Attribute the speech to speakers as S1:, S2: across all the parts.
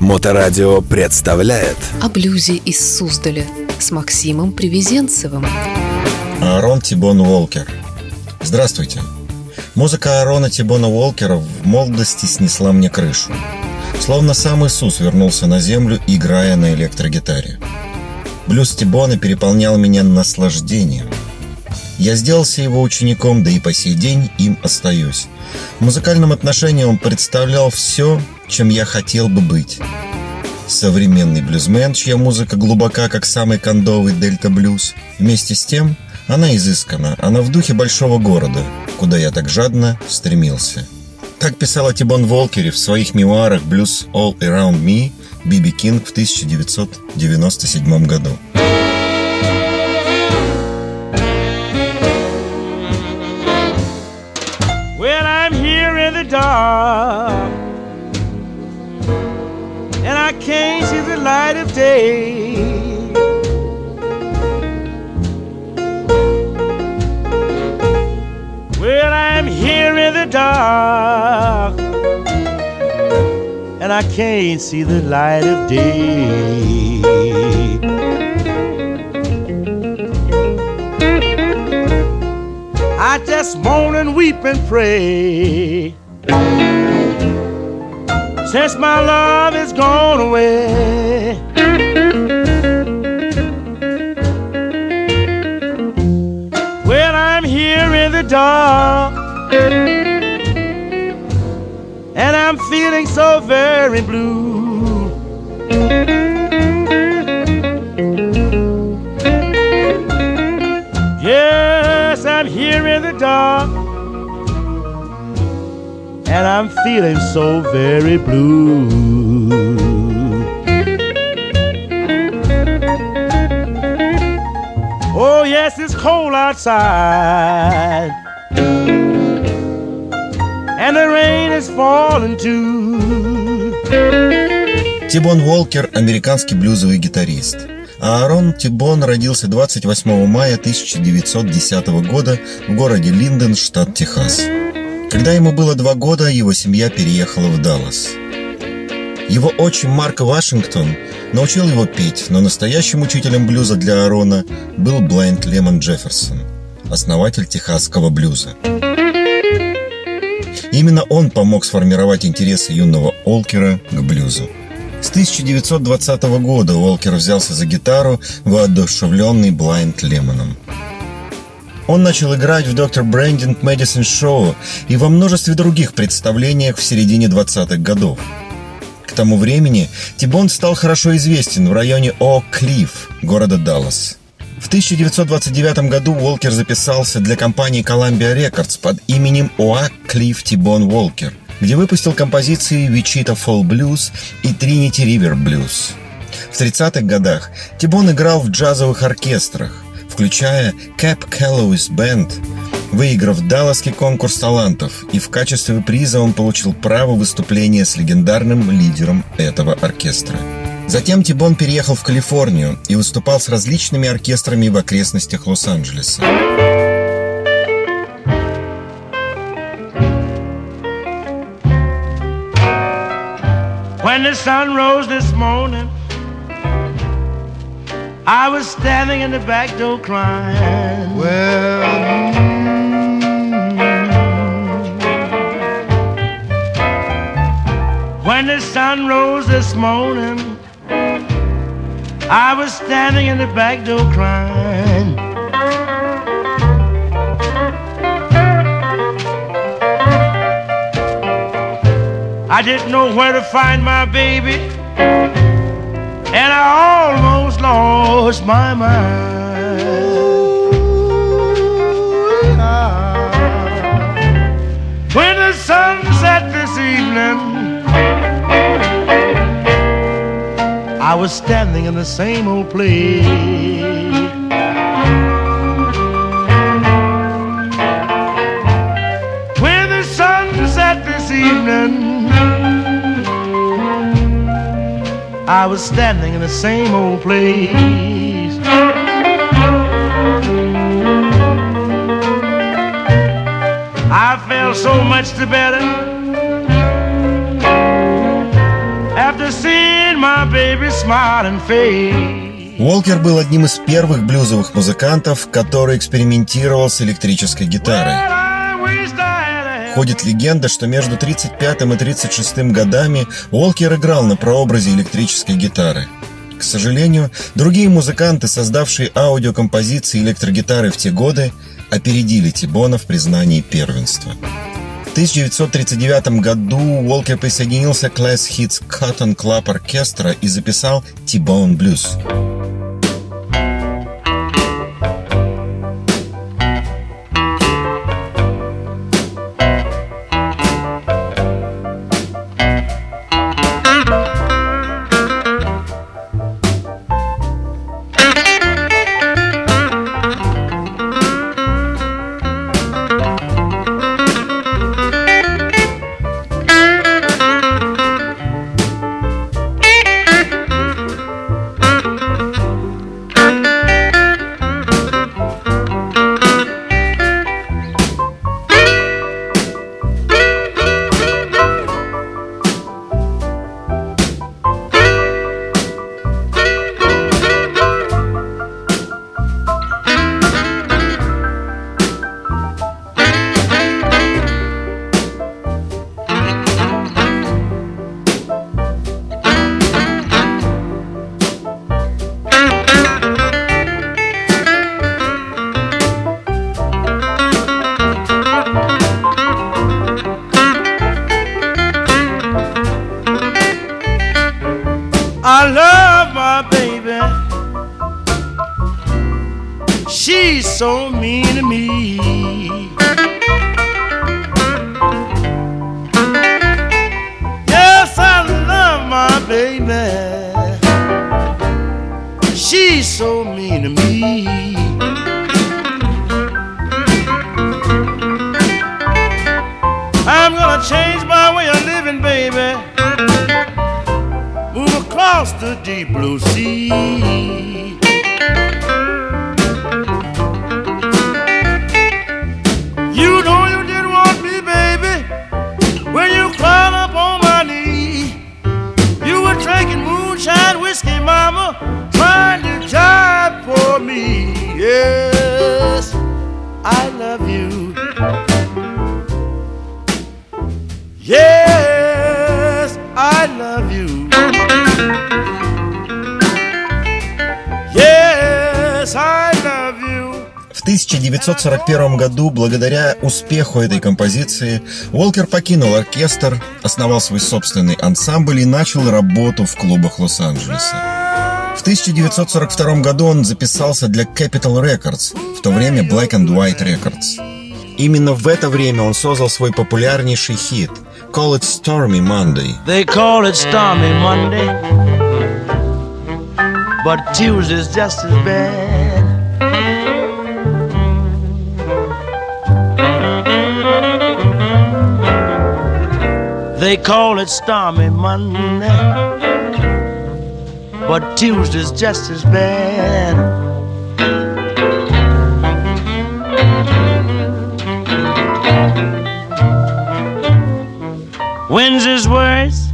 S1: Моторадио представляет
S2: О блюзе из Суздаля с Максимом Привезенцевым.
S3: Аарон Тибон Уолкер. Здравствуйте. Музыка Аарона Тибона Уолкера в молодости снесла мне крышу. Словно сам Иисус вернулся на землю, играя на электрогитаре. Блюз Тибона переполнял меня наслаждением. Я сделался его учеником, да и по сей день им остаюсь. В музыкальном отношении он представлял все, чем я хотел бы быть. Современный блюзмен, чья музыка глубока, как самый кондовый дельта-блюз. Вместе с тем, она изыскана, она в духе большого города, куда я так жадно стремился. Так писала Тибон Волкери в своих мемуарах «Blues All Around Me» Биби Кинг в 1997 году.
S4: The dark, and I can't see the light of day. Well, I'm here in the dark, and I can't see the light of day. I just moan and weep and pray. Since my love is gone away. Well, I'm here in the dark. And I'm feeling so very blue. Yes, I'm here in the dark. And I'm feeling so very blue. Oh, yes, it's cold outside. And the rain is falling too.
S3: Тибон Уолкер – американский блюзовый гитарист. А Аарон Тибон родился 28 мая 1910 года в городе Линден, штат Техас. Когда ему было два года, его семья переехала в Даллас. Его отчим Марк Вашингтон научил его петь, но настоящим учителем блюза для Аарона был Блайнд Лемон Джефферсон, основатель техасского блюза. Именно он помог сформировать интересы юного Олкера к блюзу. С 1920 года Уолкер взялся за гитару, воодушевленный Блайнд Лемоном. Он начал играть в Доктор Брэндинг Мэдисон Шоу и во множестве других представлениях в середине 20-х годов. К тому времени Тибон стал хорошо известен в районе О'Клифф, города Даллас. В 1929 году Уолкер записался для компании Columbia Records под именем Оа Клифф Тибон Уолкер, где выпустил композиции Wichita Fall Blues и Trinity River Blues. В 30-х годах Тибон играл в джазовых оркестрах, включая Cap Calloway's Band, выиграв Далласский конкурс талантов, и в качестве приза он получил право выступления с легендарным лидером этого оркестра. Затем Тибон переехал в Калифорнию и выступал с различными оркестрами в окрестностях Лос-Анджелеса.
S4: When the sun rose this morning, I was standing in the back door crying. Well, hmm. when the sun rose this morning, I was standing in the back door crying. I didn't know where to find my baby, and I almost lost my mind. When the sun set this evening, I was standing in the same old place. I was standing in the same old place. I felt so much the better after seeing my baby's smiling face.
S3: Уолкер был одним из первых блюзовых музыкантов, который экспериментировал с электрической гитарой. Ходит легенда, что между 35 и 36 годами Уолкер играл на прообразе электрической гитары. К сожалению, другие музыканты, создавшие аудиокомпозиции электрогитары в те годы, опередили Тибона в признании первенства. В 1939 году Уолкер присоединился к Class Hits Cotton Club оркестра и записал T-Bone Blues.
S4: Baby. She's so mean to me. I'm gonna change my way of living, baby move across the deep blue sea.
S3: 1941 году, благодаря успеху этой композиции, Уолкер покинул оркестр, основал свой собственный ансамбль и начал работу в клубах Лос-Анджелеса. В 1942 году он записался для Capitol Records, в то время Black and White Records. Именно в это время он создал свой популярнейший хит Call It Stormy Monday.
S4: They call it stormy Monday, but Tuesday's just as bad. They call it stormy Monday, but Tuesday's just as bad. Wednesday's worse,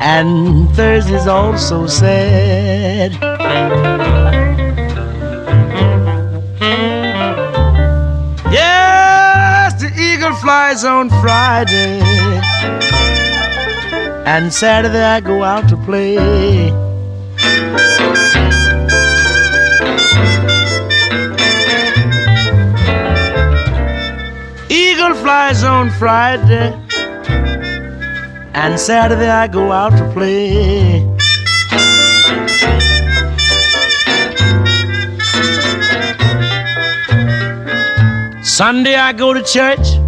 S4: and Thursday's also sad. Flies on Friday, and Saturday I go out to play. Eagle flies on Friday, and Saturday I go out to play. Sunday I go to church,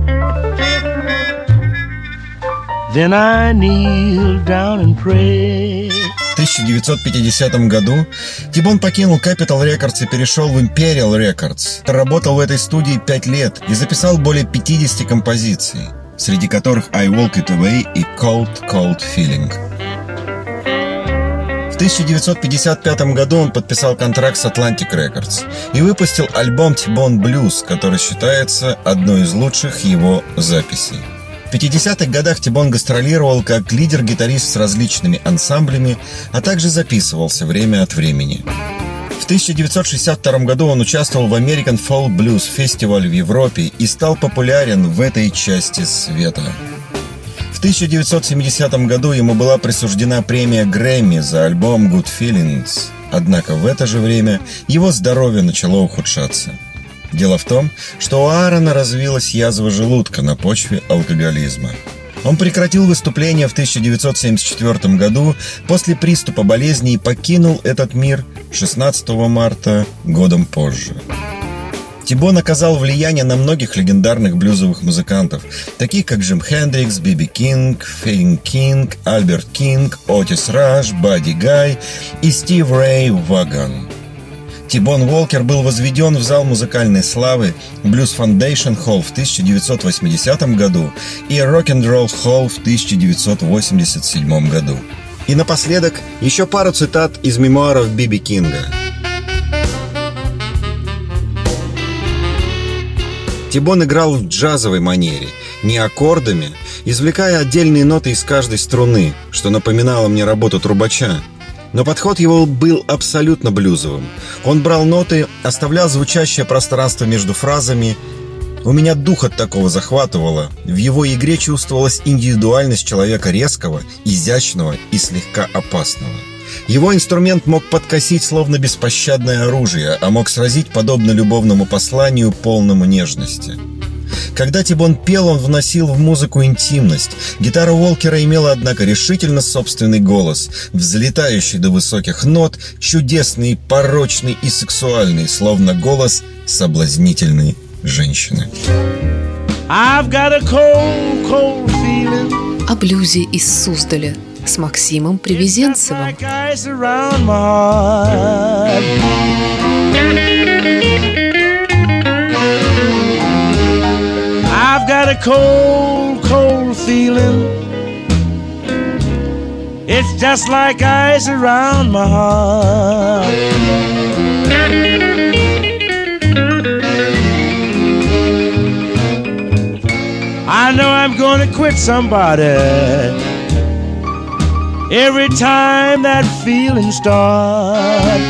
S3: В 1950 году Тибон покинул Capitol Records и перешел в Imperial Records. Работал в этой студии 5 лет и записал более 50 композиций, среди которых I Walk It Away и Cold Cold Feeling. В 1955 году он подписал контракт с Atlantic Records и выпустил альбом T-Bone Blues, который считается одной из лучших его записей. В 50-х годах Тибон гастролировал как лидер-гитарист с различными ансамблями, а также записывался время от времени. В 1962 году он участвовал в American Folk Blues Festival в Европе и стал популярен в этой части света. В 1970 году ему была присуждена премия Грэмми за альбом Good Feelings, однако в это же время его здоровье начало ухудшаться. Дело в том, что у Аарона развилась язва желудка на почве алкоголизма. Он прекратил выступление в 1974 году после приступа болезни и покинул этот мир 16 марта годом позже. Тибон оказал влияние на многих легендарных блюзовых музыкантов, таких как Джими Хендрикс, Би Би Кинг, Фейн Кинг, Альберт Кинг, Отис Раш, Бадди Гай и Стив Рэй Ваган. Ти-Боун Уокер был возведен в зал музыкальной славы Blues Foundation Hall в 1980 году и Rock'n'Roll Hall в 1987 году. И напоследок еще пару цитат из мемуаров Би Би Кинга. Тибон играл в джазовой манере, не аккордами, извлекая отдельные ноты из каждой струны, что напоминало мне работу трубача. Но подход его был абсолютно блюзовым. Он брал ноты, оставлял звучащее пространство между фразами. У меня дух от такого захватывало. В его игре чувствовалась индивидуальность человека резкого, изящного и слегка опасного. Его инструмент мог подкосить словно беспощадное оружие, а мог сразить подобно любовному посланию, полному нежности. Когда Тибон пел, он вносил в музыку интимность. Гитара Уолкера имела, однако, решительно собственный голос, взлетающий до высоких нот, чудесный, порочный и сексуальный, словно голос соблазнительной женщины.
S2: I've got a cold, cold feeling. О блюзе из Суздаля с Максимом Привезенцевым.
S4: Cold, cold feeling. It's just like ice around my heart. I know I'm gonna quit somebody every time that feeling starts.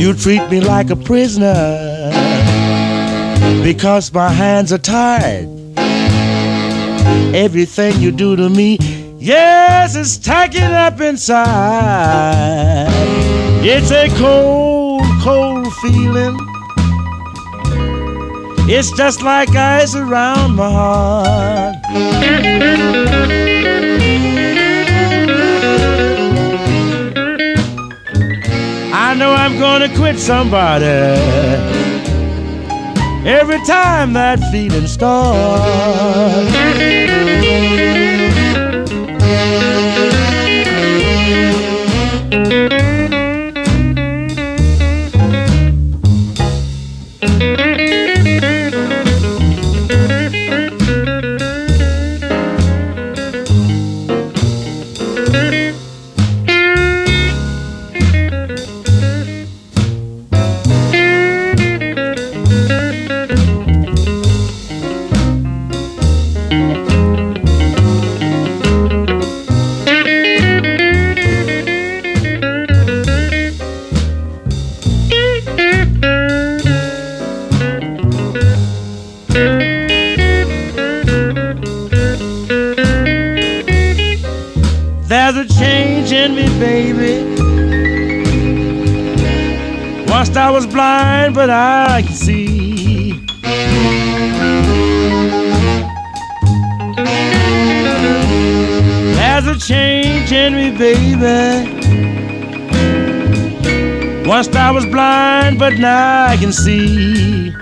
S4: You treat me like a prisoner because my hands are tied. Everything you do to me, yes, it's tacking up inside. It's a cold, cold feeling it's just like ice around my heart. Gonna quit somebody every time that feeling starts. But I can see. There's a change in me, baby. Once I was blind, but now I can see.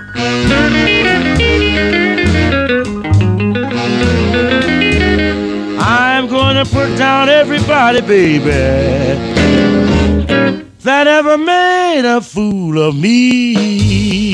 S4: I'm gonna put down everybody, baby that ever made a fool of me.